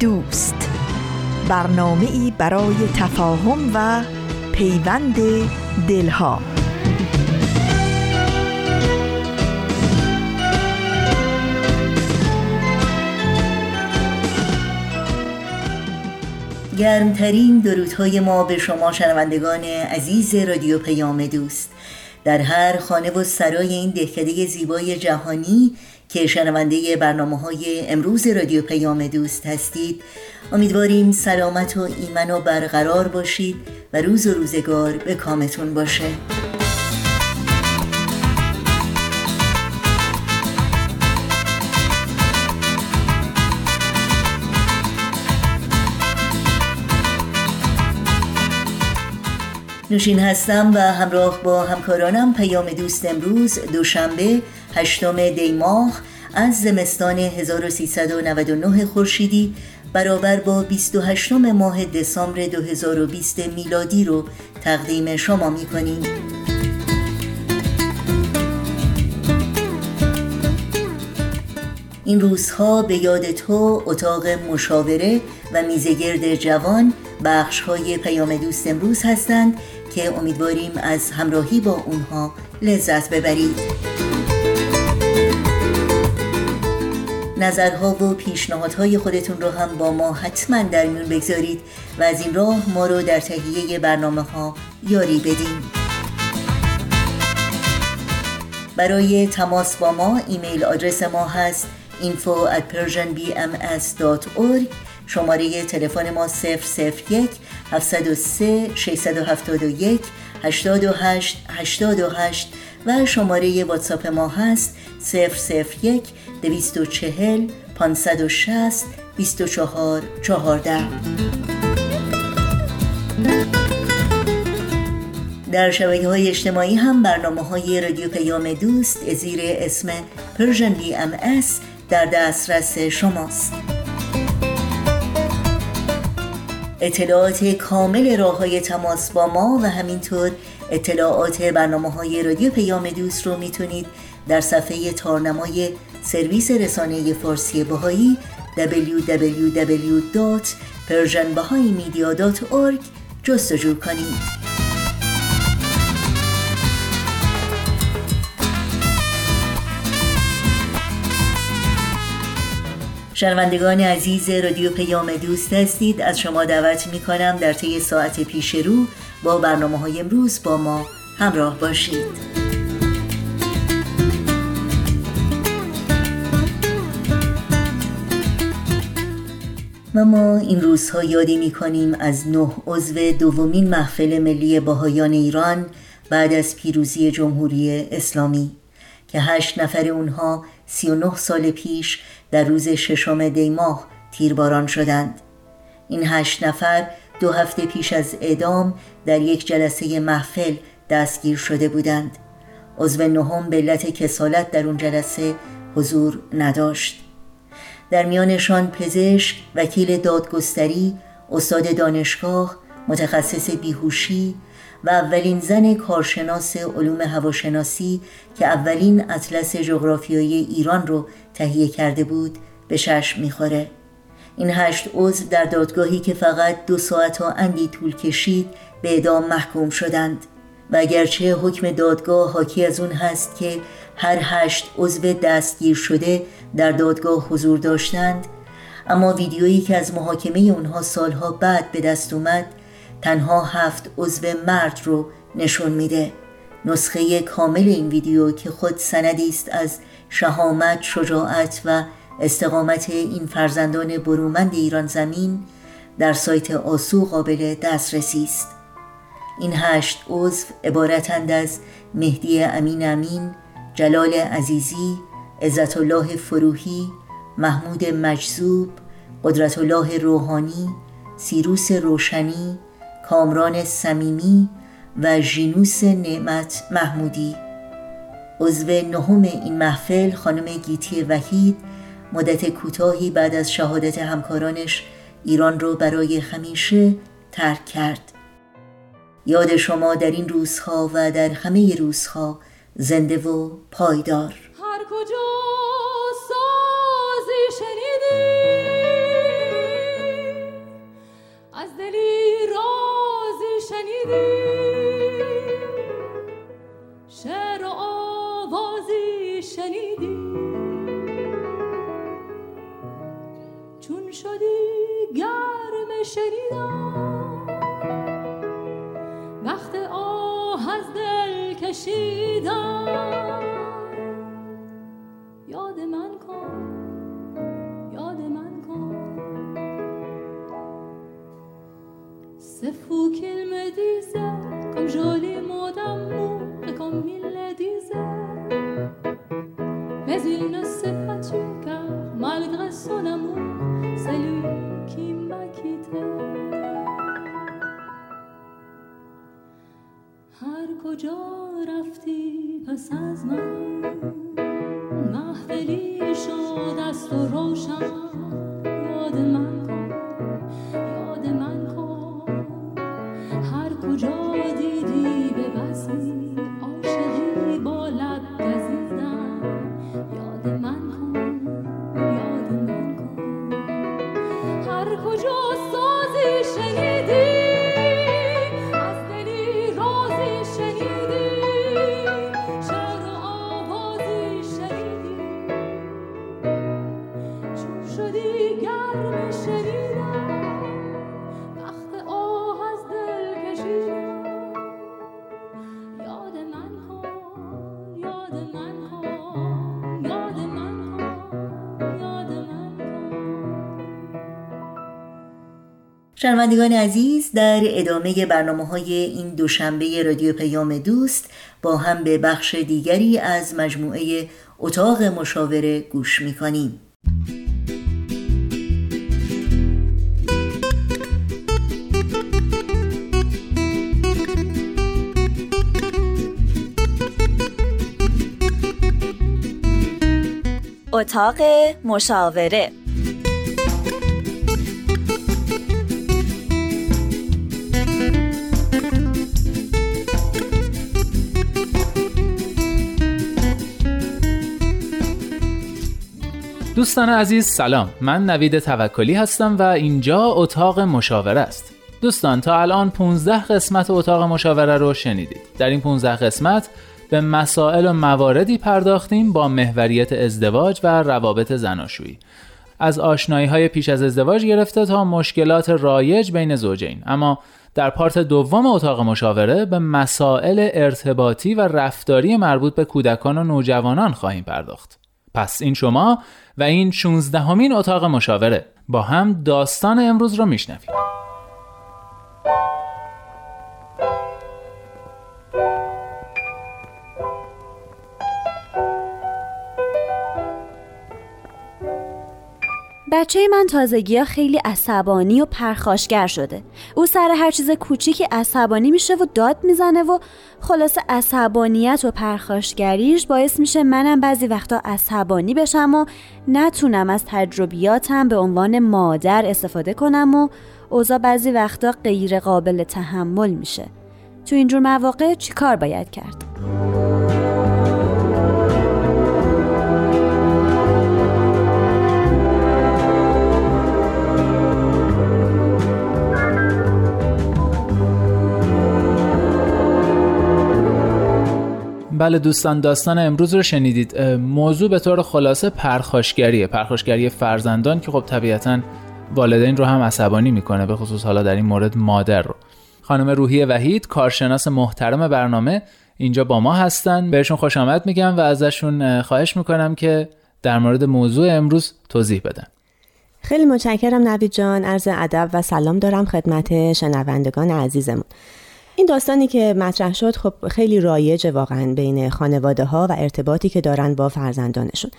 دوست. برنامه ای برای تفاهم و پیوند دلها. گرمترین درودهای ما به شما شنوندگان عزیز رادیو پیام دوست. در هر خانه و سرای این دهکده زیبای جهانی که شنونده برنامه های امروز رادیو پیام دوست هستید. امیدواریم سلامت و ایمن و برقرار باشید و روز و روزگار به کامتون باشه. نوشین هستم و همراه با همکارانم پیام دوست امروز دوشنبه هشتم دی ماه از زمستان 1399 خورشیدی برابر با 28 ماه دسامبر 2020 میلادی رو تقدیم شما می کنیم. این روزها به یاد تو اتاق مشاوره و میزگرد جوان بخش های پیام دوست امروز هستند که امیدواریم از همراهی با اونها لذت ببرید. نظرها و پیشنهادهای خودتون رو هم با ما حتما در میون بگذارید و از این راه ما رو در تهیه برنامه ها یاری بدین. برای تماس با ما ایمیل آدرس ما هست info at persianbms.org شماره تلفن ما 001 703 671 828 828 و شماره واتساپ ما هست 001 240 560 24 14 در شبکه های اجتماعی هم برنامه های رادیو پیام دوست زیر اسم Persian BM در دسترس شماست. اطلاعات کامل راه های تماس با ما و همینطور اطلاعات برنامه های رادیو پیام دوست رو می‌تونید در صفحه تارنمای سرویس رسانه فارسی بهایی www.persianbahaimedia.org جستجو کنید. شنوندگان عزیز رادیو پیام دوست هستید. از شما دعوت می کنم در طی ساعت پیش رو با برنامه های امروز با ما همراه باشید. و ما این روزها یادی می کنیم از نه عضو دومین محفل ملی باهایان ایران بعد از پیروزی جمهوری اسلامی که هشت نفر اونها سی و نه سال پیش در روز ششم دی ماه تیرباران شدند. این هشت نفر دو هفته پیش از اعدام در یک جلسه محفل دستگیر شده بودند. عضو نهم به علت کسالت در اون جلسه حضور نداشت. در میانشان پزشک، وکیل دادگستری، استاد دانشگاه، متخصص بیهوشی و اولین زن کارشناس علوم هواشناسی که اولین اطلس جغرافیایی ایران رو تهیه کرده بود به چشم می‌خوره. این هشت عضو در دادگاهی که فقط دو ساعت و اندی طول کشید به اعدام محکوم شدند و اگرچه حکم دادگاه حاکی از اون هست که هر هشت عضو دستگیر شده در دادگاه حضور داشتند اما ویدیویی که از محاکمه اونها سالها بعد به دست اومد تنها هفت عضو مرد رو نشون میده. نسخه کامل این ویدیو که خود سندی است از شهامت، شجاعت و استقامت این فرزندان برومند ایران زمین در سایت آسو قابل دسترسی است. این هشت عضو عبارتند از مهدی امین امین، جلال عزیزی، عزت الله فروهی محمود مجذوب قدرت الله روحانی سیروس روشنی کامران صمیمی و ژینوس نعمت محمودی. عضو نهم این محفل خانم گیتی وحید مدت کوتاهی بعد از شهادت همکارانش ایران رو برای همیشه ترک کرد. یاد شما در این روزها و در همه روزها زنده و پایدار. هر کجا You. شنوندگان عزیز در ادامه برنامه های این دوشنبه رادیو پیام دوست با هم به بخش دیگری از مجموعه اتاق مشاوره گوش می‌کنیم. اتاق مشاوره. دوستان عزیز سلام. من نوید توکلی هستم و اینجا اتاق مشاوره است. دوستان تا الان 15 قسمت اتاق مشاوره رو شنیدید. در این 15 قسمت به مسائل و مواردی پرداختیم با محوریت ازدواج و روابط زناشویی. از آشنایی های پیش از ازدواج گرفته تا مشکلات رایج بین زوجین اما در پارت دوم اتاق مشاوره به مسائل ارتباطی و رفتاری مربوط به کودکان و نوجوانان خواهیم پرداخت. پس این شما و این 16 همین اتاق مشاوره با هم داستان امروز رو میشنویم. بچه من تازگی ها خیلی عصبانی و پرخاشگر شده او سر هر چیز کوچیکی عصبانی میشه و داد می‌زنه و خلاص عصبانیت و پرخاشگریش باعث میشه منم بعضی وقتا عصبانی بشم و نتونم از تجربیاتم به عنوان مادر استفاده کنم و اوضاع بعضی وقتا غیر قابل تحمل میشه تو اینجور مواقع چیکار باید کرد؟ بله دوستان داستان امروز رو شنیدید. موضوع به طور خلاصه پرخاشگریه پرخاشگری فرزندان که خب طبیعتا والدین رو هم عصبانی می‌کنه به خصوص حالا در این مورد مادر رو. خانم روحی وحید کارشناس محترم برنامه اینجا با ما هستن. بهشون خوش آمد میگم و ازشون خواهش می‌کنم که در مورد موضوع امروز توضیح بدن. خیلی متشکرم نوید جان عرض ادب و سلام دارم خدمت شنوندگان عزیزمون. این داستانی که مطرح شد خب خیلی رایج واقعا بین خانواده ها و ارتباطی که دارن با فرزندانشون.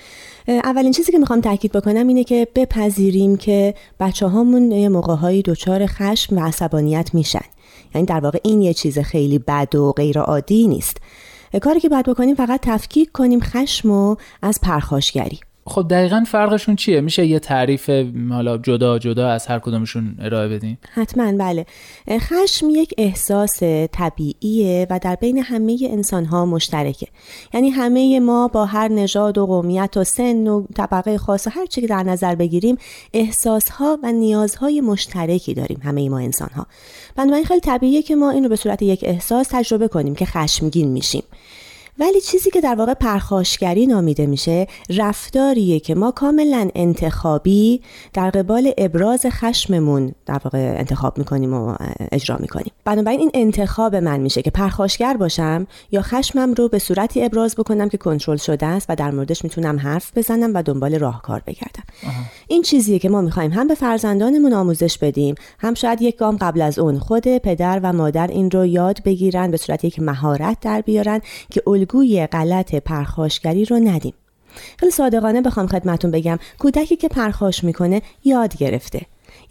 اولین چیزی که می‌خوام تاکید بکنم اینه که بپذیریم که بچه هامون یه موقع دچار خشم و عصبانیت میشن. یعنی در واقع این یه چیز خیلی بد و غیر عادی نیست کاری که باید بکنیم فقط تفکیک کنیم خشم و از پرخاشگری. خب دقیقا فرقشون چیه؟ میشه یه تعریف حالا جدا جدا از هر کدومشون ارائه بدین؟ حتما بله. خشم یک احساس طبیعیه و در بین همه انسان ها مشترکه. یعنی همه ما با هر نژاد و قومیت و سن و طبقه خاص و هر چی که در نظر بگیریم احساس ها و نیازهای مشترکی داریم همه ما انسان ها بنابراین خیلی طبیعیه که ما این رو به صورت یک احساس تجربه کنیم که خشمگین میشیم. ولی چیزی که در واقع پرخاشگری نامیده میشه رفتاریه که ما کاملا انتخابی در قبال ابراز خشممون در واقع انتخاب می‌کنیم و اجرا می‌کنیم. بنابراین این انتخاب من میشه که پرخاشگر باشم یا خشمم رو به صورتی ابراز بکنم که کنترل شده است و در موردش می‌تونم حرف بزنم و دنبال راهکار بگردم. این چیزیه که ما می‌خوایم هم به فرزندانمون آموزش بدیم هم شاید یک گام قبل از اون خود پدر و مادر این رو یاد بگیرن به صورت یک مهارت در بیارن که الگوی غلط پرخاشگری رو ندیم. خیلی صادقانه بخوام خدمتون بگم کودکی که پرخاش می‌کنه یاد گرفته.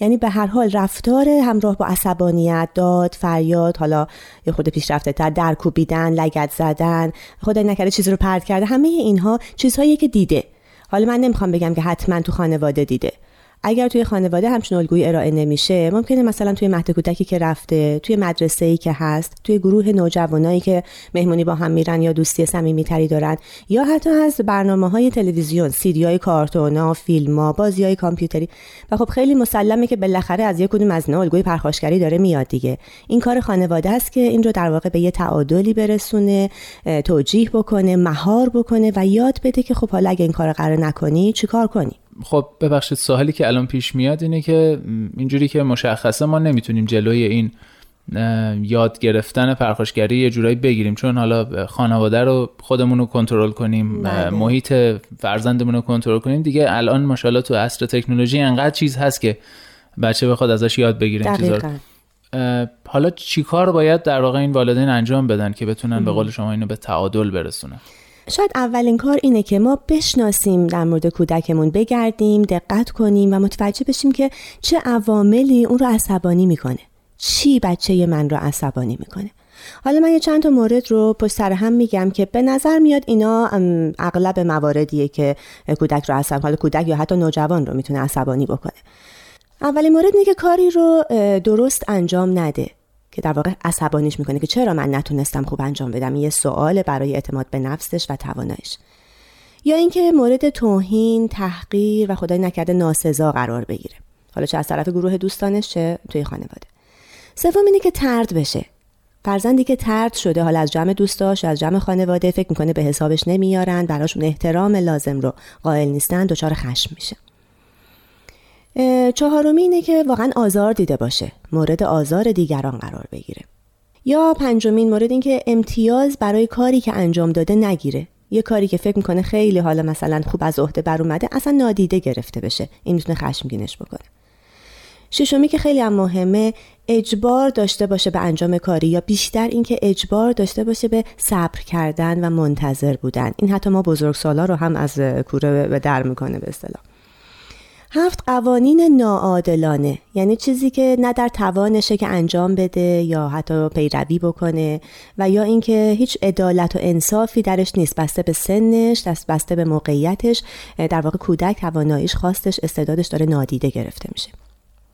یعنی به هر حال رفتار همراه با عصبانیت داد فریاد حالا یه خود پیشرفته تر در کوبیدن لگت زدن خدای نکرده چیزی رو پرد کرده همه اینها چیزهایی که دیده. حالا من نمی‌خوام بگم که حتما تو خانواده دیده. اگر توی خانواده همچین الگویی ارائه نمیشه ممکنه مثلا توی مهد کودکی که رفته توی مدرسه ای که هست توی گروه نوجوانایی که مهمونی با هم میرن یا دوستی صمیمیتری دارن یا حتی از برنامه های تلویزیون سیدی های کارتونا فیلم ها بازی های کامپیوتری. و خب خیلی مسلمه که بالاخره از یک کدوم از الگوی پرخاشگری داره میاد دیگه. این کار خانواده است که این رو در واقع به یه تعادلی برسونه توجیه بکنه مهار بکنه و یاد بده که خب حالا اگه این کار قرار نکنی چیکار کنی؟ خب ببخشید سوالی که الان پیش میاد اینه که اینجوری که مشخصه ما نمی‌تونیم جلوی این یاد گرفتن پرخاشگری یه جورایی بگیریم چون حالا خانواده رو خودمون رو کنترل کنیم بله. محیط فرزندمون رو کنترل کنیم. دیگه الان ماشاءالله تو عصر تکنولوژی انقدر چیز هست که بچه بخواد ازش یاد بگیره حالا چیکار باید در واقع این والدین انجام بدن که بتونن به قول شما اینو به تعادل برسونن؟ شاید اولین کار اینه که ما بشناسیم در مورد کودکمون بگردیم دقت کنیم و متوجه بشیم که چه عواملی اون رو عصبانی می‌کنه. چی بچه من رو عصبانی می‌کنه؟ حالا من یه چند تا مورد رو پشت سر هم میگم که به نظر میاد اینا اغلب مواردیه که کودک رو عصب حالا کودک یا حتی نوجوان رو می‌تونه عصبانی بکنه. اولین مورد اینه که کاری رو درست انجام نده. که در واقع عصبانیش می‌کنه که چرا من نتونستم خوب انجام بدم. یه سوال برای اعتماد به نفسش و توانایش یا اینکه مورد توهین تحقیر و خدای نکرده ناسزا قرار بگیره. حالا چه از طرف گروه دوستانش چه توی خانواده. سوم اینه که ترد بشه. فرزندی که ترد شده حالا از جمع دوستاش از جمع خانواده فکر می‌کنه به حسابش نمیارن براشون احترام لازم رو قائل نیستن دچار خشم میشه. چهارمی اینه که واقعا آزار دیده باشه مورد آزار دیگران قرار بگیره. یا پنجمین مورد این که امتیاز برای کاری که انجام داده نگیره. یه کاری که فکر می‌کنه خیلی حالا مثلا خوب از عهده بر اومده اصلا نادیده گرفته بشه. این می‌تونه خشمگینش بکنه. ششمی که خیلی هم مهمه اجبار داشته باشه به انجام کاری یا بیشتر اینکه اجبار داشته باشه به صبر کردن و منتظر بودن. این حتی ما بزرگسالا رو هم از کوره به در می‌کنه به اصطلاح. هفت قوانین ناعادلانه. یعنی چیزی که نه در توانشه که انجام بده یا حتی پیروی بکنه و یا اینکه هیچ عدالت و انصافی درش نیست. بسته به سنش دست بسته به موقعیتش. در واقع کودک تواناییش خواستش استعدادش داره نادیده گرفته میشه.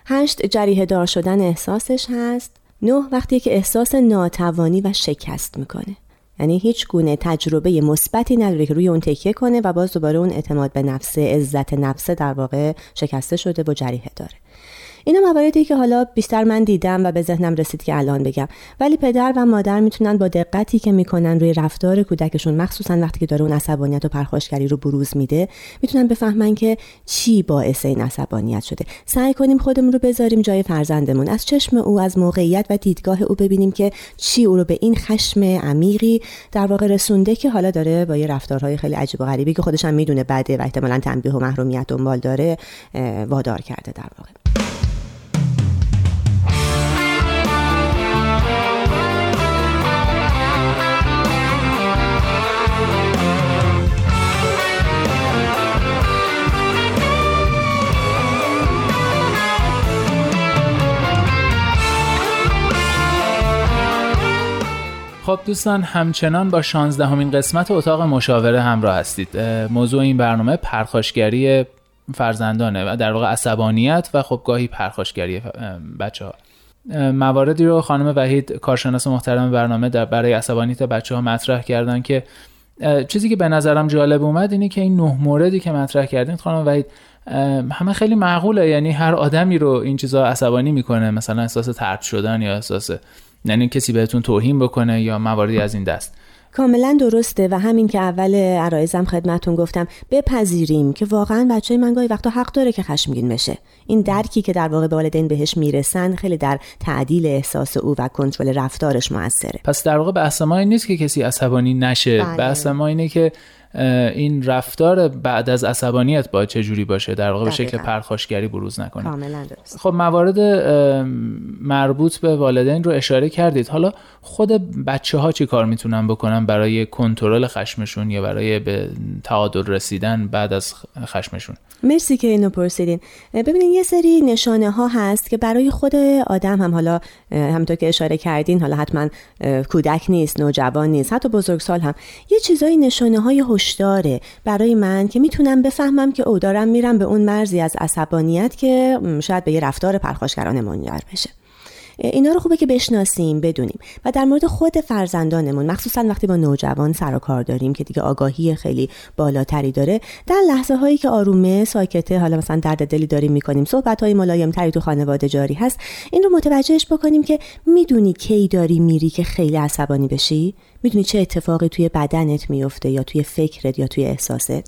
هشت جریه دار شدن احساسش هست. نه وقتی که احساس ناتوانی و شکست می‌کنه. یعنی هیچ گونه تجربه مثبتی نداره که روی اون تکیه کنه و باز دوباره اون اعتماد به نفس عزت نفس در واقع شکسته شده و جریه داره. اینا مواردی که حالا بیشتر من دیدم و به ذهنم رسید که الان بگم. ولی پدر و مادر می‌تونن با دقتی که می‌کنن روی رفتار کودکشون مخصوصا وقتی که داره اون عصبانیت و پرخاشگری رو بروز میده می‌تونن بفهمن که چی باعث این عصبانیت شده. سعی کنیم خودمون رو بذاریم جای فرزندمون. از چشم او از موقعیت و دیدگاه او ببینیم که چی او رو به این خشم عمیقی در واقع رسونده که حالا داره با یه رفتارهای خیلی عجیب و غریبی که خودش هم می‌دونه بده و احتمالا تنبیه و محرومیت دنبال داره وادار کرده در واقع. خب دوستان همچنان با 16 همین قسمت اتاق مشاوره همراه هستید. موضوع این برنامه پرخاشگری فرزندانه و در واقع عصبانیت و خب گاهی پرخاشگری بچه ها مواردی رو خانم وحید کارشناس محترم برنامه در برای عصبانیت بچه ها مطرح کردن که چیزی که به نظرم جالب اومد اینه که این نه موردی که مطرح کردین خانم وحید همه خیلی معقوله. یعنی هر آدمی رو این چیزا عصبانی می‌کنه مثلا احساس ترد شدن یا احساس یعنی کسی بهتون توهین بکنه یا مواردی از این دست؟ کاملا درسته و همین که اول عرایزم خدمتون گفتم بپذیریم که واقعا بچه من گاهی وقتا حق داره که خشمگین بشه. این درکی که در واقع به والدین بهش می‌رسن خیلی در تعدیل احساس او و کنترل رفتارش موثره. پس در واقع بحث ما این نیست که کسی عصبانی نشه. بله. بحث ما اینه که این رفتار بعد از عصبانیت باید چه جوری باشه؟ در واقع به شکل پرخاشگری بروز نکنه. کاملا درست. خب موارد مربوط به والدین رو اشاره کردید. حالا خود بچه ها چی کار می‌تونن بکنن برای کنترل خشمشون یا برای به تعادل رسیدن بعد از خشمشون؟ مرسی که اینو پرسیدین. ببینید یه سری نشانه ها هست که برای خود آدم هم حالا همونطور که اشاره کردین حالا حتما کودک نیست نوجوان نیست حتی بزرگسال هم. یه چیزای نشانه های هشداره برای من که می‌تونم بفهمم که او دارم میرم به اون مرزی از عصبانیت که شاید به یه رفتار پرخاشگرانه منجر بشه. اینا رو خوبه که بشناسیم بدونیم. و در مورد خود فرزندانمون مخصوصا وقتی با نوجوان سر و کار داریم که دیگه آگاهی خیلی بالاتری داره در لحظه هایی که آرومه ساکته حالا مثلا درد دلی داریم می‌کنیم صحبت های ملایم تری تو خانواده جاری هست این رو متوجهش بکنیم که می‌دونی کی داری میری که خیلی عصبانی بشی؟ می‌دونی چه اتفاقی توی بدنت میفته یا توی فکرت یا توی احساست؟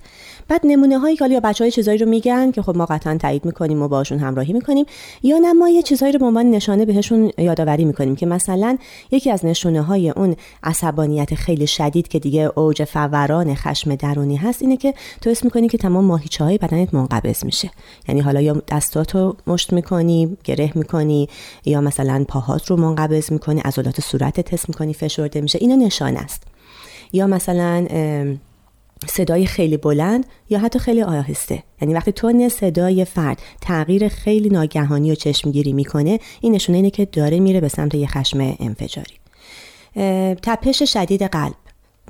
بعد نمونه هایی که یا بچه های چیزایی رو میگن که خب ما قطعا تایید می‌کنیم و باشون همراهی می‌کنیم یا نه ما یه چیزایی رو به عنوان نشانه بهشون یادآوری می‌کنیم که مثلا یکی از نشونه های اون عصبانیت خیلی شدید که دیگه اوج فوران خشم درونی هست اینه که تو اسم می‌کنی که تمام ماهیچه های بدنت منقبض میشه. یعنی حالا یا دستاتو مشت می‌کنی گره می‌کنی یا مثلا پاهات رو منقبض می‌کنی عضلات صورتت حس می‌کنی فشرده میشه. اینا نشانه است. یا مثلا صدای خیلی بلند یا حتی خیلی آهسته. یعنی وقتی تون صدای فرد تغییر خیلی ناگهانی و چشمگیری می‌کنه این نشونه اینه که داره میره به سمت یه خشم انفجاری. تپش شدید قلب.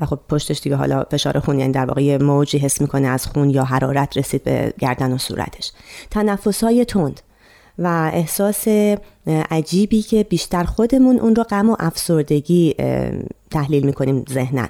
و خب پشتش دیگه حالا فشار خون یعنی در واقع موجی حس می‌کنه از خون یا حرارت رسید به گردن و صورتش. تنفس های تند. و احساس عجیبی که بیشتر خودمون اون رو غم و افسردگی تحلیل می‌کنیم ذهنن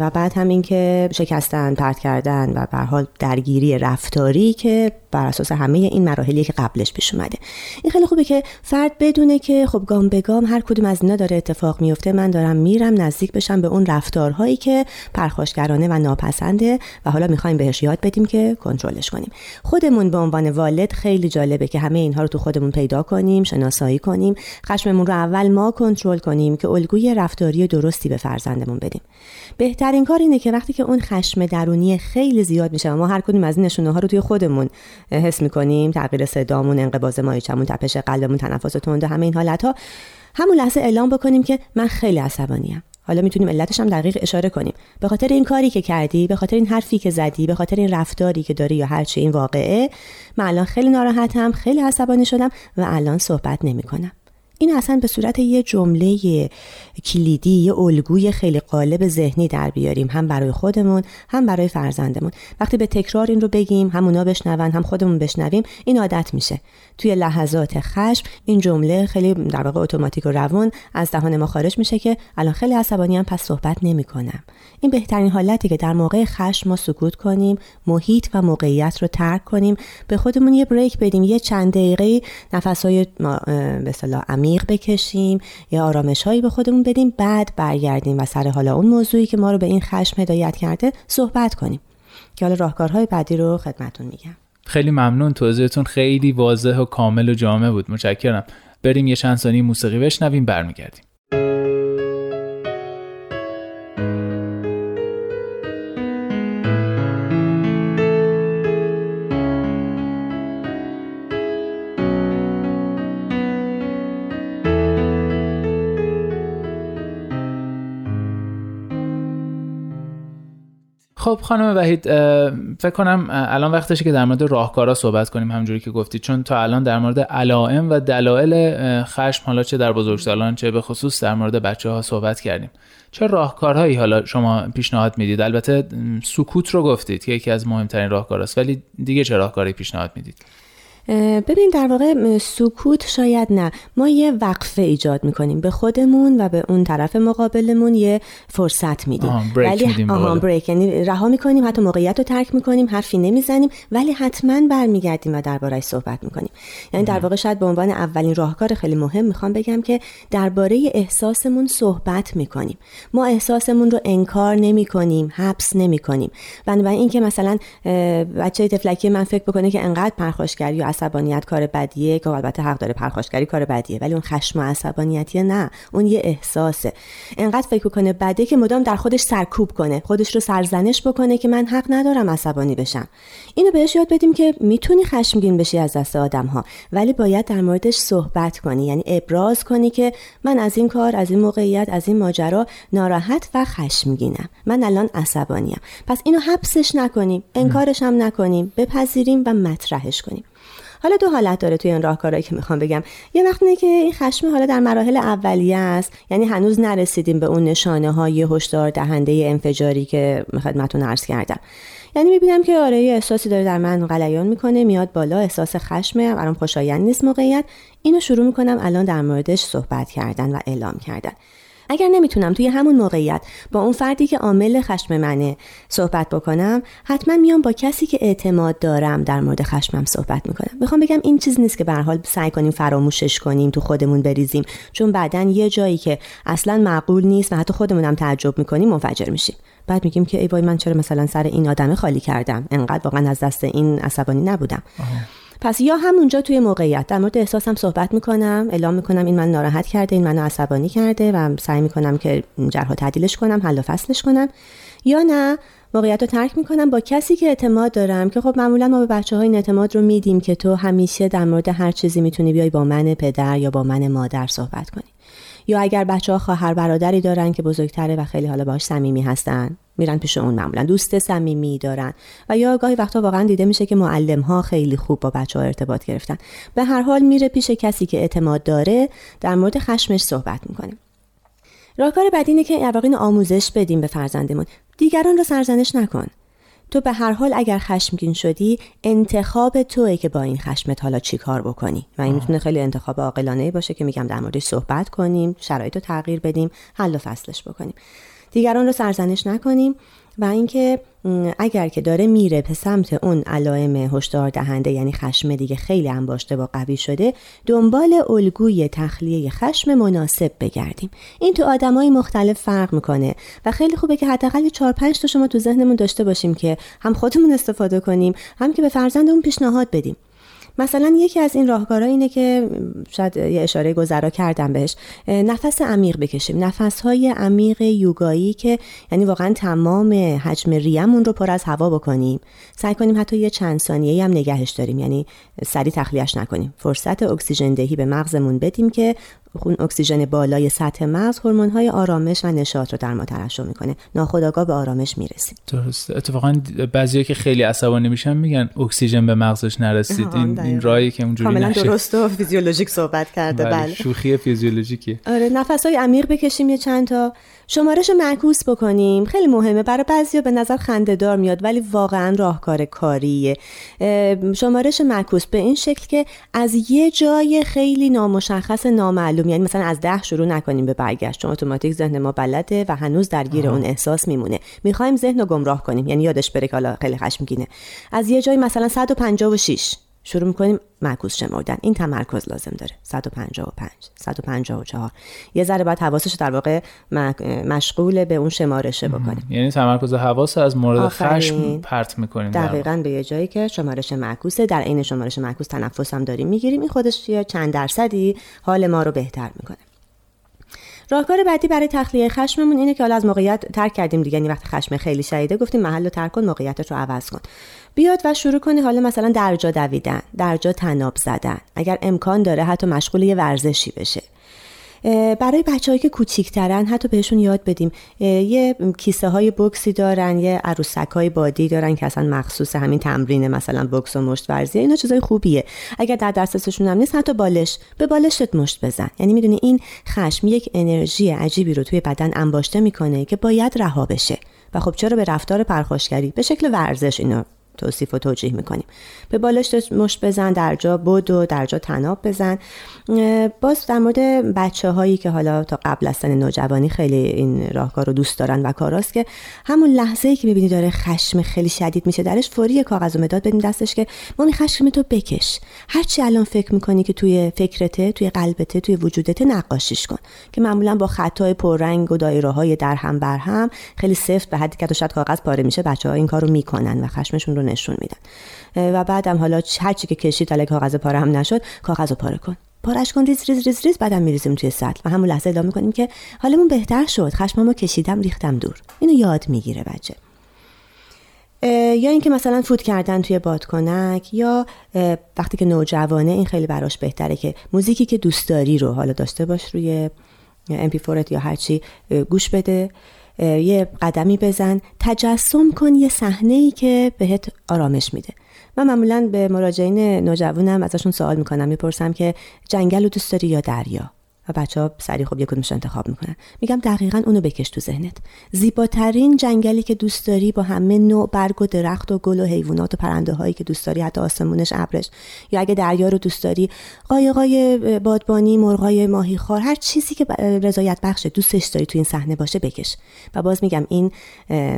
و بعد هم اینکه شکستن پرت کردن و به حال درگیری رفتاری که بر اساس همه این مراحلی که قبلش پیش اومده. این خیلی خوبه که فرد بدونه که خب گام به گام هر کدوم از اینا داره اتفاق میفته. من دارم میرم نزدیک بشم به اون رفتارهایی که پرخاشگرانه و ناپسنده و حالا می‌خوایم بهش یاد بدیم که کنترلش کنیم. خودمون به عنوان والد خیلی جالبه که همه اینها رو تو خودمون پیدا کنیم شناسایی کنیم خشممون رو اول ما کنترل کنیم که الگوی رفتاری درستی به فرزندمون بدیم. بهترین کار اینه که وقتی که اون خشم درونی خیلی زیاد میشه ما هر کدوم از این نشونه ها رو توی خودمون حس می‌کنیم تغییر صدامون انقباض مایچمون تپش قلبمون تنفس تند همه این حالت ها همون لحظه اعلام بکنیم که من خیلی عصبانیم. حالا می‌تونیم علتش هم دقیق اشاره کنیم. به خاطر این کاری که کردی به خاطر این حرفی که زدی به خاطر این رفتاری که داری یا هرچی این واقعه من الان خیلی ناراحتم خیلی عصبانی شدم و الان صحبت نمی‌کنم. این اصلا به صورت یه جمله کلیدی یه الگوی خیلی قالب ذهنی در بیاریم. هم برای خودمون هم برای فرزندمون. وقتی به تکرار این رو بگیم هم اونا بشنون هم خودمون بشنویم این عادت میشه. توی لحظات خشم این جمله خیلی در واقع اتوماتیک و روان از دهان ما خارج میشه که الان خیلی عصبانی هم پس صحبت نمی‌کنم. این بهترین حالتی که در موقع خشم ما سکوت کنیم محیط و موقعیت رو ترک کنیم به خودمون یه بریک بدیم یه چند دقیقه نفسهای به عمیق بکشیم یا آرامش هایی به خودمون بدیم بعد برگردیم و سر حالا اون موضوعی که ما رو به این خشم هدایت کرده صحبت کنیم. که حالا راهکارهای بعدی رو خدمتون میگم. خیلی ممنون توضیحتون خیلی واضح و کامل و جامع بود. متشکرم. بریم یه چند ثانیه موسیقی بشنویم برمیگردیم. خب خانم وحید فکر کنم الان وقتشه که در مورد راهکارا صحبت کنیم همونجوری که گفتید چون تا الان در مورد علائم و دلایل خشم حالا چه در بزرگسالان چه به خصوص در مورد بچه ها صحبت کردیم. چه راهکارهایی حالا شما پیشنهاد می‌دید؟ البته سکوت رو گفتید که یکی از مهمترین راهکاراست ولی دیگه چه راهکاری پیشنهاد می‌دید؟ ببین در واقع سکوت شاید نه. ما یه وقفه ایجاد می‌کنیم. به خودمون و به اون طرف مقابلمون یه فرصت میدیم. ولی میدیم آها بریک یعنی رها می‌کنیم حتی موقعیت رو ترک می‌کنیم حرفی نمی‌زنیم ولی حتما برمیگردیم و دربارهش صحبت می‌کنیم. یعنی در واقع شاید به عنوان اولین راهکار خیلی مهم می‌خوام بگم که درباره احساسمون صحبت می‌کنیم. ما احساسمون رو انکار نمی‌کنیم حبس نمی‌کنیم. بنابراین اینکه مثلا بچه تفلکی من فکر بکنه که انقدر پرخاشگری یا عصبانیت کار بدیه که البته حق داره پرخاشگری کار بدیه ولی اون خشم و عصبانیتیه نه اون یه احساسه. انقدر فکر کنه بده که مدام در خودش سرکوب کنه خودش رو سرزنش بکنه که من حق ندارم عصبانی بشم. اینو بهش یاد بدیم که می‌تونی خشمگین بشی از دست آدم ها ولی باید در موردش صحبت کنی یعنی ابراز کنی که من از این کار از این موقعیت از این ماجرا ناراحت و خشمگینم. من الان عصبانیم. پس اینو حبسش نکنیم انکارش هم نکنیم بپذیریم و مطرحش کنیم. حالا دو حالت داره توی این راهکارهایی که می‌خوام بگم. یه وقت که این خشم حالا در مراحل اولیه است. یعنی هنوز نرسیدیم به اون نشانه های هشدار دهنده انفجاری که خدمتتون عرض کردم. یعنی می‌بینم که آره یه احساسی داره در من غلیان می‌کنه میاد بالا احساس خشمه برام خوشایند نیست موقعیت. اینو شروع می‌کنم الان در موردش صحبت کردن و اعلام کردن. اگر نمی‌تونم توی همون موقعیت با اون فردی که عامل خشم منه صحبت بکنم حتما میام با کسی که اعتماد دارم در مورد خشمم صحبت می‌کنم. می‌خوام بگم این چیز نیست که به حال سعی کنیم فراموشش کنیم تو خودمون بریزیم. چون بعدا یه جایی که اصلا معقول نیست و حتی خودمونم تعجب می‌کنیم منفجر میشیم. بعد میگیم که ای وای من چرا مثلا سر این آدمه خالی کردم؟ انقدر واقعا از دست این عصبانی نبودم. پس یا همونجا توی موقعیت در مورد احساسم صحبت می‌کنم اعلام می‌کنم این من ناراحت کرده این منو عصبانی کرده و سعی می‌کنم که جرها تعدیلش کنم حل و فصلش کنم یا نه موقعیت رو ترک می‌کنم با کسی که اعتماد دارم که خب معمولا ما به بچه های این اعتماد رو میدیم که تو همیشه در مورد هر چیزی می‌تونی بیای با من پدر یا با من مادر صحبت کنی. یا اگر بچه ها خواهر برادری دارن که بزرگتره و خیلی حالا باش صمیمی هستن میرن پیش اون معمولا دوست صمیمی دارن. و یا گاهی وقتا واقعا دیده میشه که معلم ها خیلی خوب با بچه ها ارتباط گرفتن. به هر حال میره پیش کسی که اعتماد داره در مورد خشمش صحبت می‌کنه. راهکار بعدی اینه که واقعا آموزش بدیم به فرزندمون. دیگران رو سرزنش نکن. تو به هر حال اگر خشمگین شدی انتخاب توه که با این خشمت حالا چی کار بکنی؟ و این می‌تونه خیلی انتخاب عاقلانه باشه که میگم در موردش صحبت کنیم شرایط رو تغییر بدیم حل و فصلش بکنیم. دیگران رو سرزنش نکنیم و اینکه اگر که داره میره به سمت اون علائم هشدار دهنده یعنی خشم دیگه خیلی انباشته و قوی شده دنبال الگوی تخلیه خشم مناسب بگردیم. این تو آدمای مختلف فرق می‌کنه و خیلی خوبه که حداقل 4 5 تا شما تو ذهنمون داشته باشیم که هم خودمون استفاده کنیم هم که به فرزندمون پیشنهاد بدیم. مثلا یکی از این راهکارها اینه که شاید یه اشاره گذرا کردم بهش. نفس عمیق بکشیم. نفس های عمیق یوگایی که یعنی واقعا تمام حجم ریمون رو پر از هوا بکنیم. سعی کنیم حتی یه چند ثانیه هم نگهش داریم. یعنی سریع تخلیهش نکنیم. فرصت اکسیژن دهی به مغزمون بدیم که خون اکسیژن بالای سطح مغز های آرامش و نشاط رو در ما ترشح می‌کنه. ناخودآگاه به آرامش می‌رسیم. درسته. اتفاقا بعضیا که خیلی عصبانی میشن میگن اکسیژن به مغزش نرسید. این, این رایی که اونجوری کاملا درست و فیزیولوژیک صحبت کرده. بله, بله. شوخی فیزیولوژیکی آره های عمیق بکشیم یه چند تا. شمارش معکوس بکنیم. خیلی مهمه. برای بعضیا به نظر خندهدار میاد ولی واقعا راهکار کاریه. شمارش معکوس به این شکل که از یه جای خیلی نامشخص نامعلوم یعنی مثلا از ده شروع نکنیم به برگشت. چون اتوماتیک ذهن ما بلده و هنوز درگیر اون احساس میمونه. می‌خوایم ذهن رو گمراه کنیم. یعنی یادش بره که حالا خیلی خشمگینه. از یه جای مثلا 156 شروع می‌کنیم معکوس شمردن. این تمرکز لازم داره. 155 154 یه ذره باید حواسش در واقع مشغول به اون شمارشه بکنیم. یعنی تمرکز حواس از مورد خشم پرت می‌کنیم دقیقا به یه جایی که شمارش معکوسه. در عین شمارش معکوس تنفس هم داریم می‌گیریم. این خودش یه چند درصدی حال ما رو بهتر می‌کنه. راهکار بعدی برای تخلیه خشممون اینه که حالا از موقعیت ترک کردیم دیگه. یعنی وقتی خشم خیلی شدیده گفتیم محل رو ترک کن موقعیتش رو عوض کن. بیاد و شروع کنی حالا مثلا درجا دویدن درجا تناب زدن. اگر امکان داره حتی مشغول یه ورزشی بشه. برای بچههایی که کوچیکترن حتی بهشون یاد بدیم. یه کیسه های بکسی دارن یه عروسک های بادی دارن که اصلا مخصوص همین تمرین مثلا بکس و مشت ورزی اینا چیزای خوبیه. اگر در دسترسشون هم نیست حتی بالش به بالشت مشت بزن. یعنی می‌دونی این خشم یک انرژی عجیبی رو توی بدن انباشته می‌کنه که باید رها بشه. و خب چرا به رفتار پرخاشگری به شکل ورزش اینو توصیف و توجیه می‌کنیم. به بالش مشت بزن در جا بود و در جا تناب بزن. باز در مورد بچه هایی که حالا تا قبل از سن نوجوانی خیلی این راهکار رو دوست دارن و کاراست که همون لحظه ای که می‌بینی داره خشم خیلی شدید میشه درش فوری کاغذ و مداد بدین دستش که مامی خشم تو بکش. هرچی الان فکر می‌کنی که توی فکرته توی قلبته توی وجودته نقاشیش کن. که معمولا با خطای پررنگ و دایره های در هم بر هم خیلی سفت به حدی که شاید کاغذ پاره میشه. بچه ها این کارو می‌کنن و خشمشون رو نشون میدن. و بعدم حالا هرچی که کشید علی کاغذ پاره هم نشد کاغذ پاره کن. پارش کن ریز ریز ریز ریز بعدم میریزیم توی سطل. و همون لحظه اعلام می‌کنیم که حالمون بهتر شد. خشممو کشیدم ریختم دور. اینو یاد می‌گیره بچه. یا اینکه مثلا فوت کردن توی بادکنک یا وقتی که نوجوانه این خیلی براش بهتره که موزیکی که دوست داری رو حالا داشته باش روی MP4 یا هرچی گوش بده. یه قدمی بزن تجسم کن یه صحنه ای که بهت آرامش میده. من معمولا به مراجعین نوجوانم ازشون سوال می‌کنم می‌پرسم که جنگل رو دوست داری یا دریا؟ و بچه ها سریع خوب یک انتخاب می‌کنن. میگم دقیقا اونو بکش تو ذهنت. زیباترین جنگلی که دوست داری با همه نوع برگ و درخت و گل و حیوانات و پرنده هایی که دوست داری حتی آسمونش ابرش. یا اگه دریا رو دوست داری قایقای بادبانی مرغای ماهیخوار هر چیزی که رضایت بخشه دوستش داری تو این صحنه باشه بکش. و باز میگم این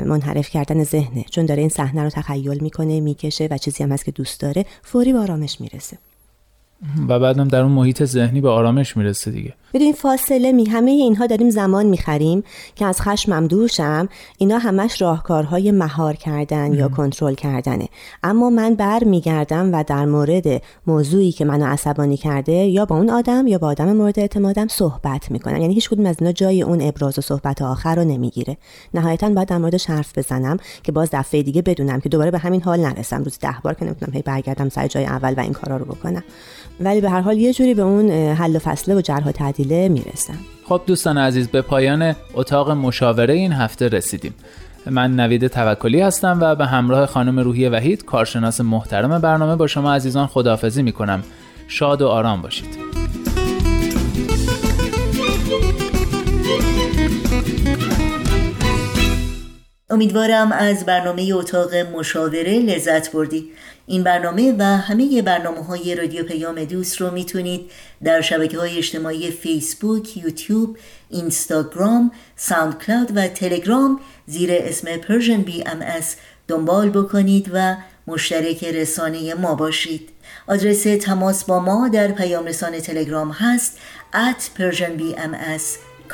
منحرف کردن ذهنه. چون داره این صحنه رو تخیل می‌کنه می‌کشه و چیزی هم هست که دوست داره فوری به آرامش می‌رسه. و بعدم در اون محیط ذهنی به آرامش می‌رسه دیگه. بدون فاصله می همه اینها داریم زمان می‌خریم که از خشمم دور شم اینا همش راهکارهای مهار کردن یا کنترل کردنه. اما من بر میگردم و در مورد موضوعی که منو عصبانی کرده یا با اون آدم یا با آدم مورد اعتمادم صحبت می‌کنم. یعنی هیچ کدوم از اینا جای اون ابراز و صحبت آخر رو نمی‌گیره. نهایتا باید در موردش حرف بزنم که باز دفعه دیگه بدونم که دوباره به همین حال نرسم. روز ده بار که نمی‌تونم هی برگردم سر جای اول و این کارا رو بکنم. ولی به هر حال یه جوری به اون حل و فصله و جرح و تعدیله می‌رسم خب دوستان عزیز به پایان اتاق مشاوره این هفته رسیدیم. من نوید توکلی هستم و به همراه خانم روحی وحید کارشناس محترم برنامه با شما عزیزان خداحافظی می‌کنم. شاد و آرام باشید. امیدوارم از برنامه اتاق مشاوره لذت بردید این برنامه و همه برنامه های رادیو پیام دوست رو می‌تونید در شبکه های اجتماعی فیسبوک، یوتیوب، اینستاگرام، ساوند کلاود و تلگرام زیر اسم بی ام دنبال بکنید و مشترک رسانه ما باشید. آدرس تماس با ما در پیام رسانه تلگرام هست at Persian BMS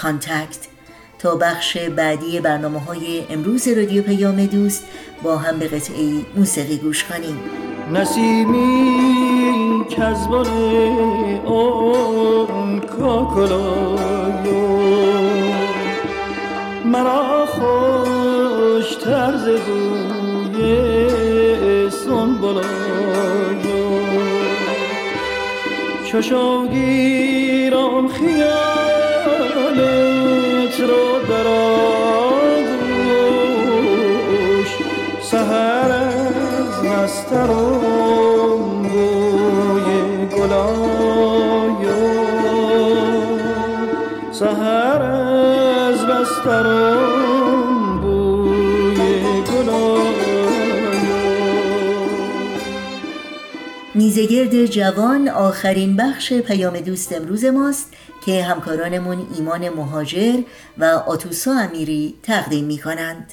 contact. تا بخش بعدی برنامه های امروز رادیو پیام دوست با هم به قطعه موسیقی گوش کنیم. نسیمی کزبان اون کاکلایو مرا خوش طرز بوی سنبلایو چشم گیرم از نسترم بوی سهر از بوی میزگرد جوان آخرین بخش پیام دوست امروز ماست که همکارانمون ایمان مهاجر و آتوسا امیری تقدیم می کنند.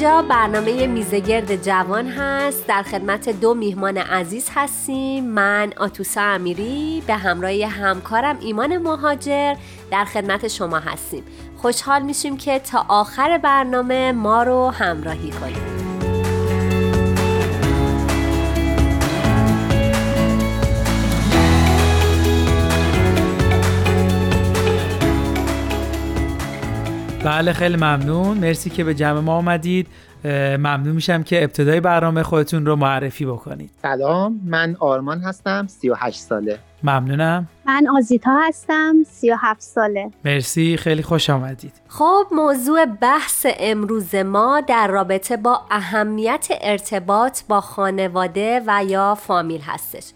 اینجا برنامه میزگرد جوان هست. در خدمت دو میهمان عزیز هستیم. من آتوسا امیری به همراه همکارم ایمان مهاجر در خدمت شما هستیم. خوشحال میشیم که تا آخر برنامه ما رو همراهی کنیم بله خیلی ممنون. مرسی که به جمع ما آمدید ممنون میشم که ابتدای برنامه خودتون رو معرفی بکنید. سلام من آرمان هستم 38 ساله. ممنونم. من آزیتا هستم 37 ساله. مرسی خیلی خوش آمدید. خب موضوع بحث امروز ما در رابطه با اهمیت ارتباط با خانواده و یا فامیل هستش.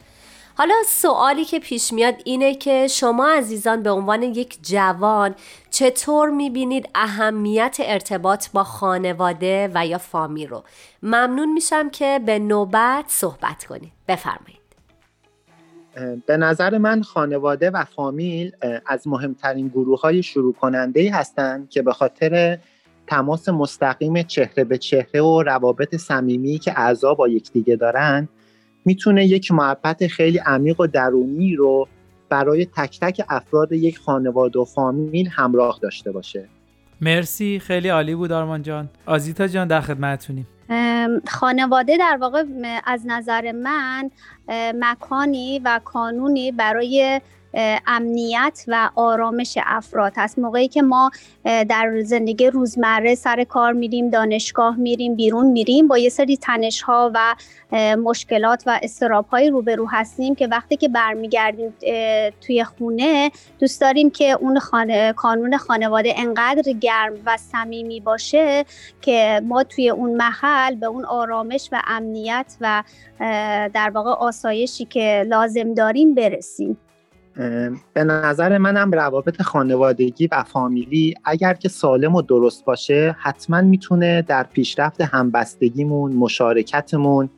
حالا سوالی که پیش میاد اینه که شما عزیزان به عنوان یک جوان چطور می‌بینید اهمیت ارتباط با خانواده و یا فامیل رو؟ ممنون میشم که به نوبت صحبت کنید. بفرمایید. به نظر من خانواده و فامیل از مهمترین گروه های شروع کننده هستند که به خاطر تماس مستقیم چهره به چهره و روابط صمیمی که اعضا با یکدیگه دارن می‌تونه یک محبت خیلی عمیق و درونی رو برای تک تک افراد یک خانواده و فامیل همراه داشته باشه. مرسی. خیلی عالی بود آرمان جان. آزیتا جان در خدمتتونیم. خانواده در واقع از نظر من مکانی و کانونی برای امنیت و آرامش افراد هست. موقعی که ما در زندگی روزمره سر کار میریم دانشگاه میریم بیرون میریم با یه سری تنش ها و مشکلات و استراب های روبرو هستیم که وقتی که برمیگردیم توی خونه دوست داریم که اون خانه، کانون خانواده انقدر گرم و صمیمی باشه که ما توی اون محل به اون آرامش و امنیت و در واقع آسایشی که لازم داریم برسیم. به نظر منم روابط خانوادگی و فامیلی اگر که سالم و درست باشه حتما می‌تونه در پیشرفت همبستگیمون مشارکتمون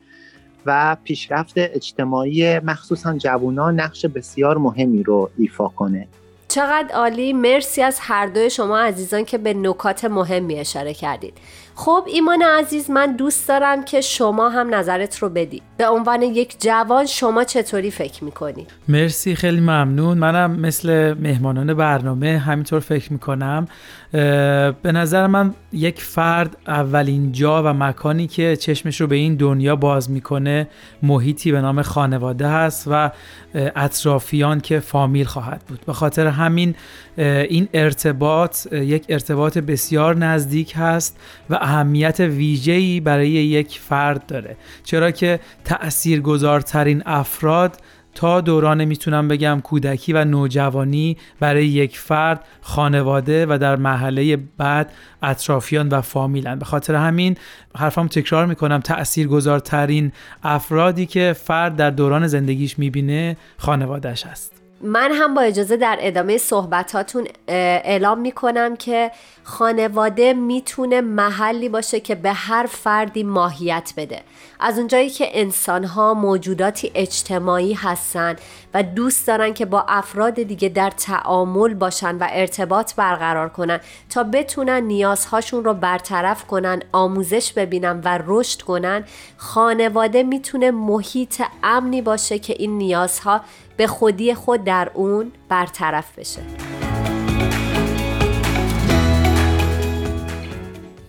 و پیشرفت اجتماعی مخصوصا جوانان نقش بسیار مهمی رو ایفا کنه. چقدر عالی. مرسی از هر دوی شما عزیزان که به نکات مهمی اشاره کردید. خب ایمان عزیز من دوست دارم که شما هم نظرت رو بدی. به عنوان یک جوان شما چطوری فکر می‌کنی؟ مرسی خیلی ممنون. منم مثل مهمانان برنامه همینطور فکر می‌کنم. به نظر من یک فرد اولین جا و مکانی که چشمش رو به این دنیا باز می‌کنه محیطی به نام خانواده هست و اطرافیان که فامیل خواهد بود. به خاطر همین این ارتباط یک ارتباط بسیار نزدیک هست و اهمیت ویژه‌ای برای یک فرد داره. چرا که تأثیرگذارترین افراد تا دوران می‌تونم بگم کودکی و نوجوانی برای یک فرد خانواده و در محله بعد اطرافیان و فامیلن. به خاطر همین حرفم تکرار می‌کنم. تأثیرگذارترین افرادی که فرد در دوران زندگیش می‌بینه خانوادهش هست. من هم با اجازه در ادامه صحبتاتون اعلام می‌کنم که خانواده می‌تونه محلی باشه که به هر فردی ماهیت بده. از اونجایی که انسان ها موجوداتی اجتماعی هستن و دوست دارن که با افراد دیگه در تعامل باشن و ارتباط برقرار کنن تا بتونن نیازهاشون رو برطرف کنن آموزش ببینن و رشد کنن خانواده می‌تونه محیط امنی باشه که این نیازها به خودی خود در اون برطرف بشه.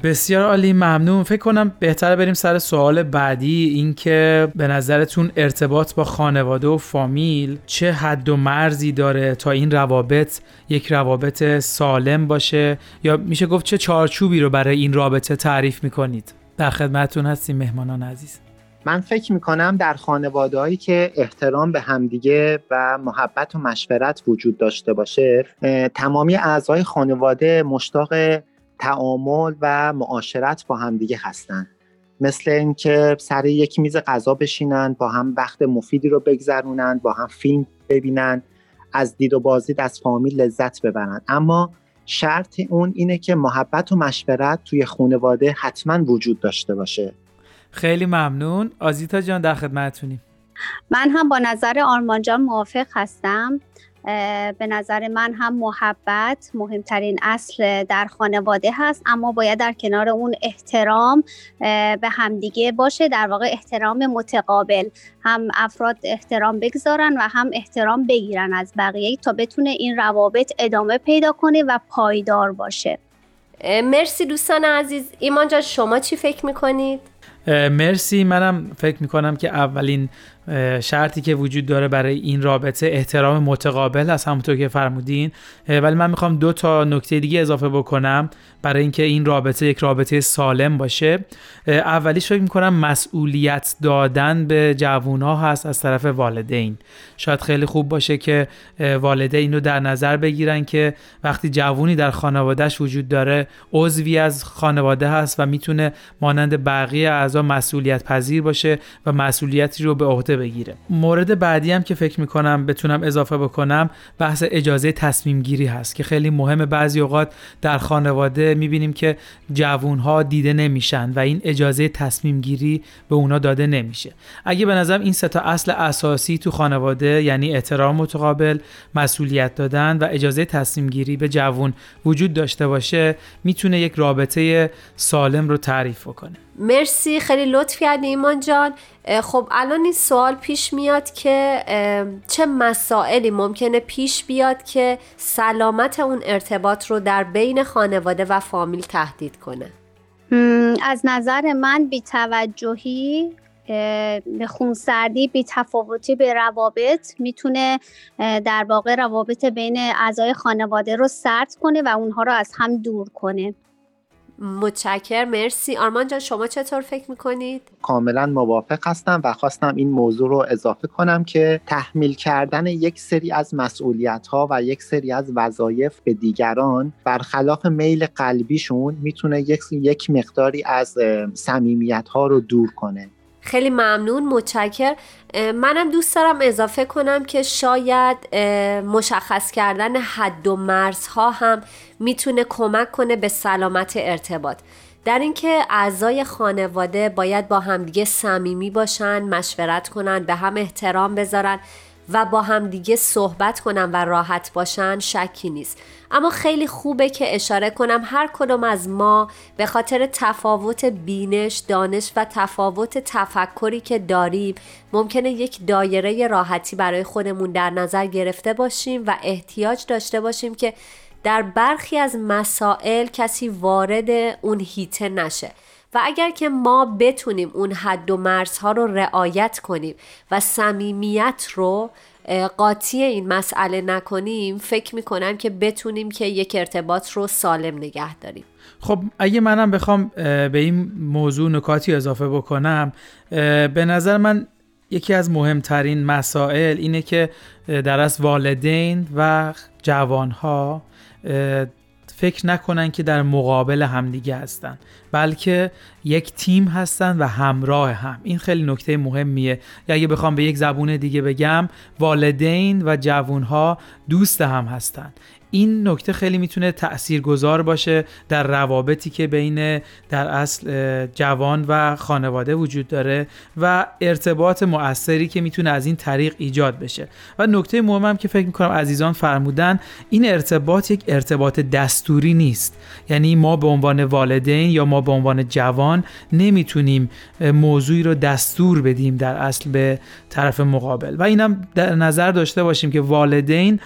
بسیار عالی ممنون. فکر کنم بهتره بریم سر سوال بعدی اینکه به نظرتون ارتباط با خانواده و فامیل چه حد و مرزی داره تا این روابط یک روابط سالم باشه؟ یا میشه گفت چه چارچوبی رو برای این رابطه تعریف می‌کنید؟ در خدمتتون هستیم مهمانان عزیز. من فکر می‌کنم در خانواده هایی که احترام به همدیگه و محبت و مشورت وجود داشته باشه تمامی اعضای خانواده مشتاق تعامل و معاشرت با همدیگه هستن. مثل اینکه سر یک میز غذا بشینن با هم وقت مفیدی رو بگذرونن با هم فیلم ببینن از دید و بازدید از فامیل لذت ببرن. اما شرط اون اینه که محبت و مشورت توی خانواده حتما وجود داشته باشه. خیلی ممنون. آزیتا جان در خدمتتونیم. من هم با نظر آرمان جان موافق هستم. به نظر من هم محبت مهمترین اصل در خانواده هست اما باید در کنار اون احترام به همدیگه باشه در واقع احترام متقابل. هم افراد احترام بگذارن و هم احترام بگیرن از بقیه تا بتونه این روابط ادامه پیدا کنه و پایدار باشه. مرسی دوستان عزیز. ایمان جان شما چی فکر می‌کنید؟ مرسی. منم فکر می‌کنم که اولین شرطی که وجود داره برای این رابطه احترام متقابل هست همونطور که فرمودین. ولی من می‌خوام دو تا نکته دیگه اضافه بکنم برای اینکه این رابطه یک رابطه سالم باشه. اولیش فکر می‌کنم مسئولیت دادن به جوونا هست از طرف والدین. شاید خیلی خوب باشه که والدین رو در نظر بگیرن که وقتی جوونی در خانوادهش وجود داره عضوی از خانواده هست و می‌تونه مانند بقیه اعضا مسئولیت پذیر باشه و مسئولیتی رو به عهده بگیره. مورد بعدی هم که فکر می‌کنم بتونم اضافه بکنم بحث اجازه تصمیم گیری هست که خیلی مهمه. بعضی اوقات در خانواده می‌بینیم که جوون ها دیده نمیشن و این اجازه تصمیم گیری به اونا داده نمیشه. اگه به نظرم این سه تا اصل اساسی تو خانواده یعنی احترام متقابل مسئولیت دادن و اجازه تصمیم گیری به جوون وجود داشته باشه می‌تونه یک رابطه سالم رو تعریف کنه مرسی خیلی لطف کردی ایمان جان. خب الان این سوال پیش میاد که چه مسائلی ممکنه پیش بیاد که سلامت اون ارتباط رو در بین خانواده و فامیل تهدید کنه؟ از نظر من بیتوجهی به خونسردی بی تفاوتی به روابط می‌تونه در واقع روابط بین اعضای خانواده رو سرد کنه و اونها رو از هم دور کنه. متشکر مرسی. آرمان جان شما چطور فکر می‌کنید؟ کاملا موافق هستم و خواستم این موضوع رو اضافه کنم که تحمیل کردن یک سری از مسئولیت ها و یک سری از وظایف به دیگران برخلاف میل قلبیشون می‌تونه یک, یک مقداری از صمیمیت ها رو دور کنه. خیلی ممنون. متشکر منم دوست دارم اضافه کنم که شاید مشخص کردن حد و مرزها هم می‌تونه کمک کنه به سلامت ارتباط. در اینکه اعضای خانواده باید با همدیگه صمیمی باشن مشورت کنن به هم احترام بذارن و با هم دیگه صحبت کنم و راحت باشن شکی نیست. اما خیلی خوبه که اشاره کنم هر کدوم از ما به خاطر تفاوت بینش، دانش و تفاوت تفکری که داریم ممکنه یک دایره راحتی برای خودمون در نظر گرفته باشیم و احتیاج داشته باشیم که در برخی از مسائل کسی وارد اون هیته نشه. و اگر که ما بتونیم اون حد و مرزها رو رعایت کنیم و صمیمیت رو قاطی این مسئله نکنیم فکر می‌کنم که بتونیم که یک ارتباط رو سالم نگه داریم. خب اگه منم بخوام به این موضوع نکاتی اضافه بکنم به نظر من یکی از مهمترین مسائل اینه که در از والدین و جوانها فکر نکنن که در مقابل همدیگه هستن بلکه یک تیم هستن و همراه هم. این خیلی نکته مهمیه. یا اگه بخوام به یک زبون دیگه بگم والدین و جوونها دوست هم هستن. این نکته خیلی می‌تونه تأثیر گذار باشه در روابطی که بین در اصل جوان و خانواده وجود داره و ارتباط مؤثری که می‌تونه از این طریق ایجاد بشه. و نکته مهمم که فکر می‌کنم عزیزان فرمودن این ارتباط یک ارتباط دستوری نیست. یعنی ما به عنوان والدین یا ما به عنوان جوان نمی‌تونیم موضوعی رو دستور بدیم در اصل به طرف مقابل. و اینم در نظر داشته باشیم که والدین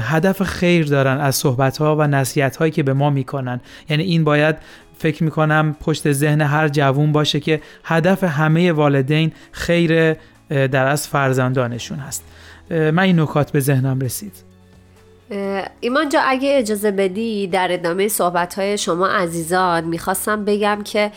هدف خیر دارن از صحبت ها و نصیحت هایی که به ما می‌کنن. یعنی این باید فکر می‌کنم پشت ذهن هر جوون باشه که هدف همه والدین خیر در از فرزندانشون هست. من این نکات به ذهنم رسید. ایمان جا اگه اجازه بدی در ادامه صحبت های شما عزیزان می‌خواستم بگم که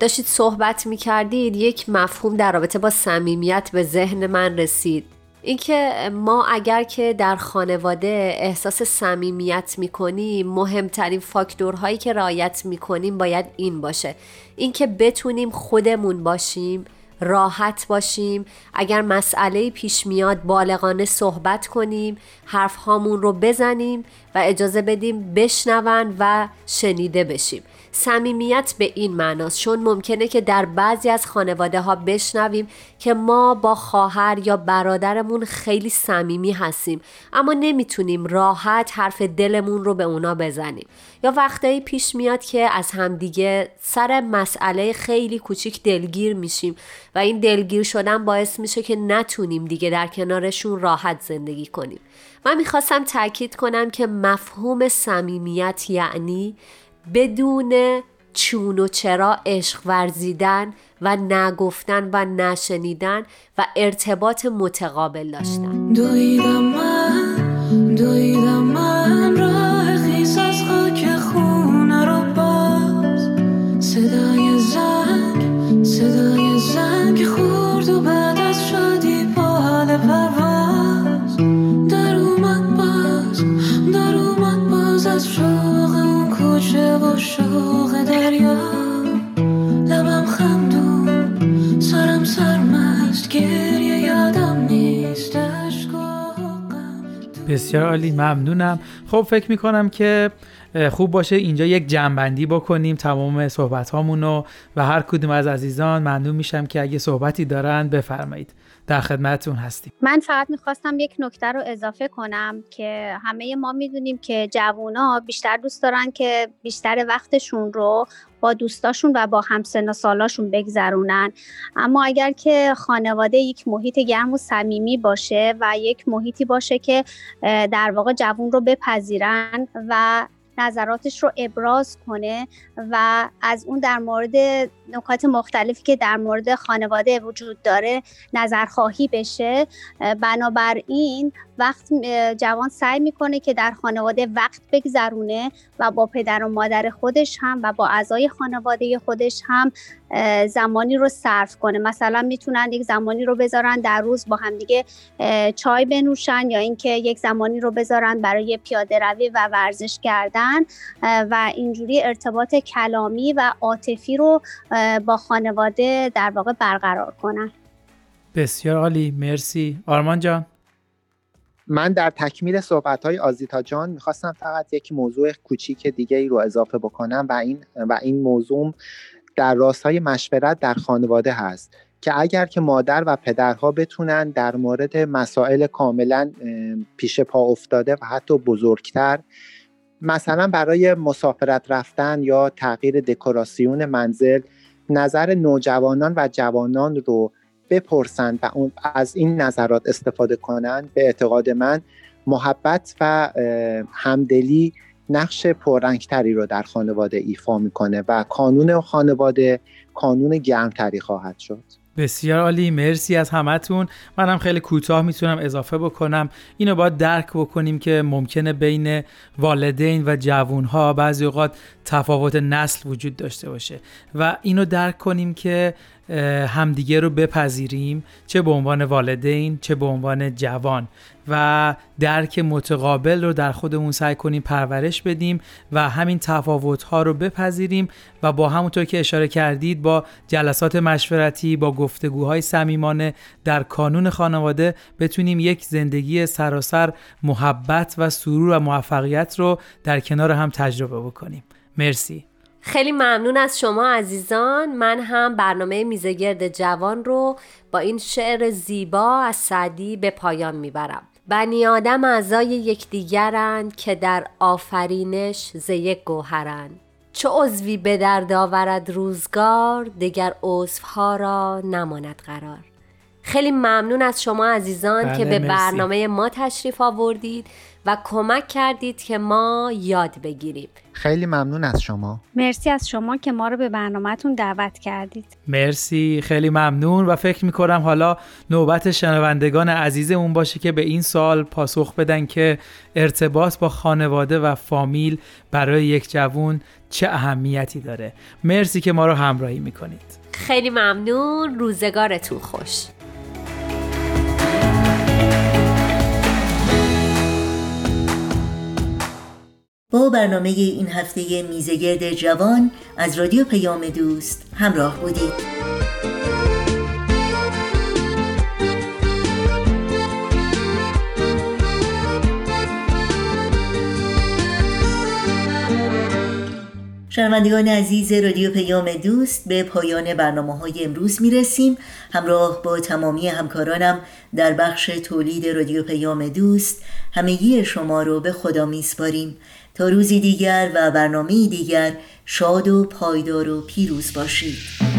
داشتید صحبت می‌کردید یک مفهوم در رابطه با صمیمیت به ذهن من رسید. اینکه ما اگر که در خانواده احساس صمیمیت می‌کنیم مهمترین فاکتورهایی که رعایت می‌کنیم باید این باشه. اینکه بتونیم خودمون باشیم راحت باشیم اگر مسئله پیش میاد بالغانه صحبت کنیم حرف هامون رو بزنیم و اجازه بدیم بشنون و شنیده بشیم. صمیمیت به این معناست. چون ممکنه که در بعضی از خانواده ها بشنویم که ما با خواهر یا برادرمون خیلی صمیمی هستیم. اما نمی‌تونیم راحت حرف دلمون رو به اونا بزنیم. یا وقتایی پیش میاد که از همدیگه سر مسئله خیلی کوچیک دلگیر میشیم و این دلگیر شدن باعث میشه که نتونیم دیگه در کنارشون راحت زندگی کنیم. من می‌خواستم تاکید کنم که مفهوم صمیمیت یعنی بدون چون و چرا عشق ورزیدن و نگفتن و نشنیدن و ارتباط متقابل داشتن. دویدم من دویدم من. دریا لبم خندون. سرم سرمست گریه یادم نیست. بسیار عالی ممنونم. خب فکر می‌کنم که خوب باشه اینجا یک جنبندی بکنیم تمام صحبت هامونو و هر کدوم از عزیزان ممنون میشم که اگه صحبتی دارن بفرمایید. در خدمتتون هستیم. من فقط می‌خواستم یک نکته رو اضافه کنم که همه ما می‌دونیم که جوونا بیشتر دوست دارن که بیشتر وقتشون رو با دوستاشون و با همسن و سالاشون بگذرونن. اما اگر که خانواده یک محیط گرم و صمیمی باشه و یک محیطی باشه که در واقع جوون رو بپذیرن و نظراتش رو ابراز کنه و از اون در مورد نکات مختلفی که در مورد خانواده وجود داره نظرخواهی بشه. بنابراین وقت جوان سعی می‌کنه که در خانواده وقت بگذرونه و با پدر و مادر خودش هم و با اعضای خانواده خودش هم زمانی رو صرف کنه. مثلا می‌تونن یک زمانی رو بذارن در روز با همدیگه اه، چای بنوشن یا اینکه یک زمانی رو بذارن برای پیاده روی و ورزش کردن و اینجوری ارتباط کلامی و عاطفی رو با خانواده در واقع برقرار کنن. بسیار عالی. مرسی. آرمان جان. من در تکمیل صحبت های آزیتا جان می‌خواستم فقط یک موضوع کوچیک دیگه ای رو اضافه بکنم و این و این موضوع در راستای مشورت در خانواده هست که اگر که مادر و پدرها بتونن در مورد مسائل کاملا پیش پا افتاده و حتی بزرگتر مثلا برای مسافرت رفتن یا تغییر دکوراسیون منزل نظر نوجوانان و جوانان رو بپرسند و از این نظرات استفاده کنند به اعتقاد من محبت و همدلی نقش پررنگتری رو در خانواده ایفا می‌کنه و کانون خانواده کانون گرمتری خواهد شد. بسیار عالی مرسی از همتون. منم خیلی کوتاه می‌تونم اضافه بکنم. اینو باید درک بکنیم که ممکنه بین والدین و جوونها بعضی اوقات تفاوت نسل وجود داشته باشه و اینو درک کنیم که همدیگه رو بپذیریم چه به عنوان والدین چه به عنوان جوان. و درک متقابل رو در خودمون سعی کنیم پرورش بدیم و همین تفاوت‌ها رو بپذیریم و با همونطور که اشاره کردید با جلسات مشورتی با گفتگوهای صمیمانه در کانون خانواده بتونیم یک زندگی سراسر محبت و سرور و موفقیت رو در کنار هم تجربه بکنیم. مرسی. خیلی ممنون از شما عزیزان. من هم برنامه میزگرد جوان رو با این شعر زیبا از سعدی به پایان می‌برم. بنی آدم اعضای یکدیگرند که در آفرینش ز یک گوهرند. چو عضوی به درد آورد روزگار دگر عضوها را نماند قرار. خیلی ممنون از شما عزیزان بله، که به مرسی. برنامه ما تشریف آوردید و کمک کردید که ما یاد بگیریم. خیلی ممنون از شما. مرسی از شما که ما رو به برنامهتون دعوت کردید. مرسی خیلی ممنون و فکر می‌کنم حالا نوبت شنوندگان عزیزمون باشه که به این سوال پاسخ بدن که ارتباط با خانواده و فامیل برای یک جوون چه اهمیتی داره. مرسی که ما رو همراهی می‌کنید. خیلی ممنون روزگارتون خوش. با برنامه این هفته میزگرد جوان از رادیو پیام دوست همراه بودید. شنوندگان عزیز رادیو پیام دوست به پایان برنامه های امروز می‌رسیم. همراه با تمامی همکارانم در بخش تولید رادیو پیام دوست همگی شما رو به خدا میسپاریم. تا روزی دیگر و برنامه دیگر شاد و پایدار و پیروز باشید.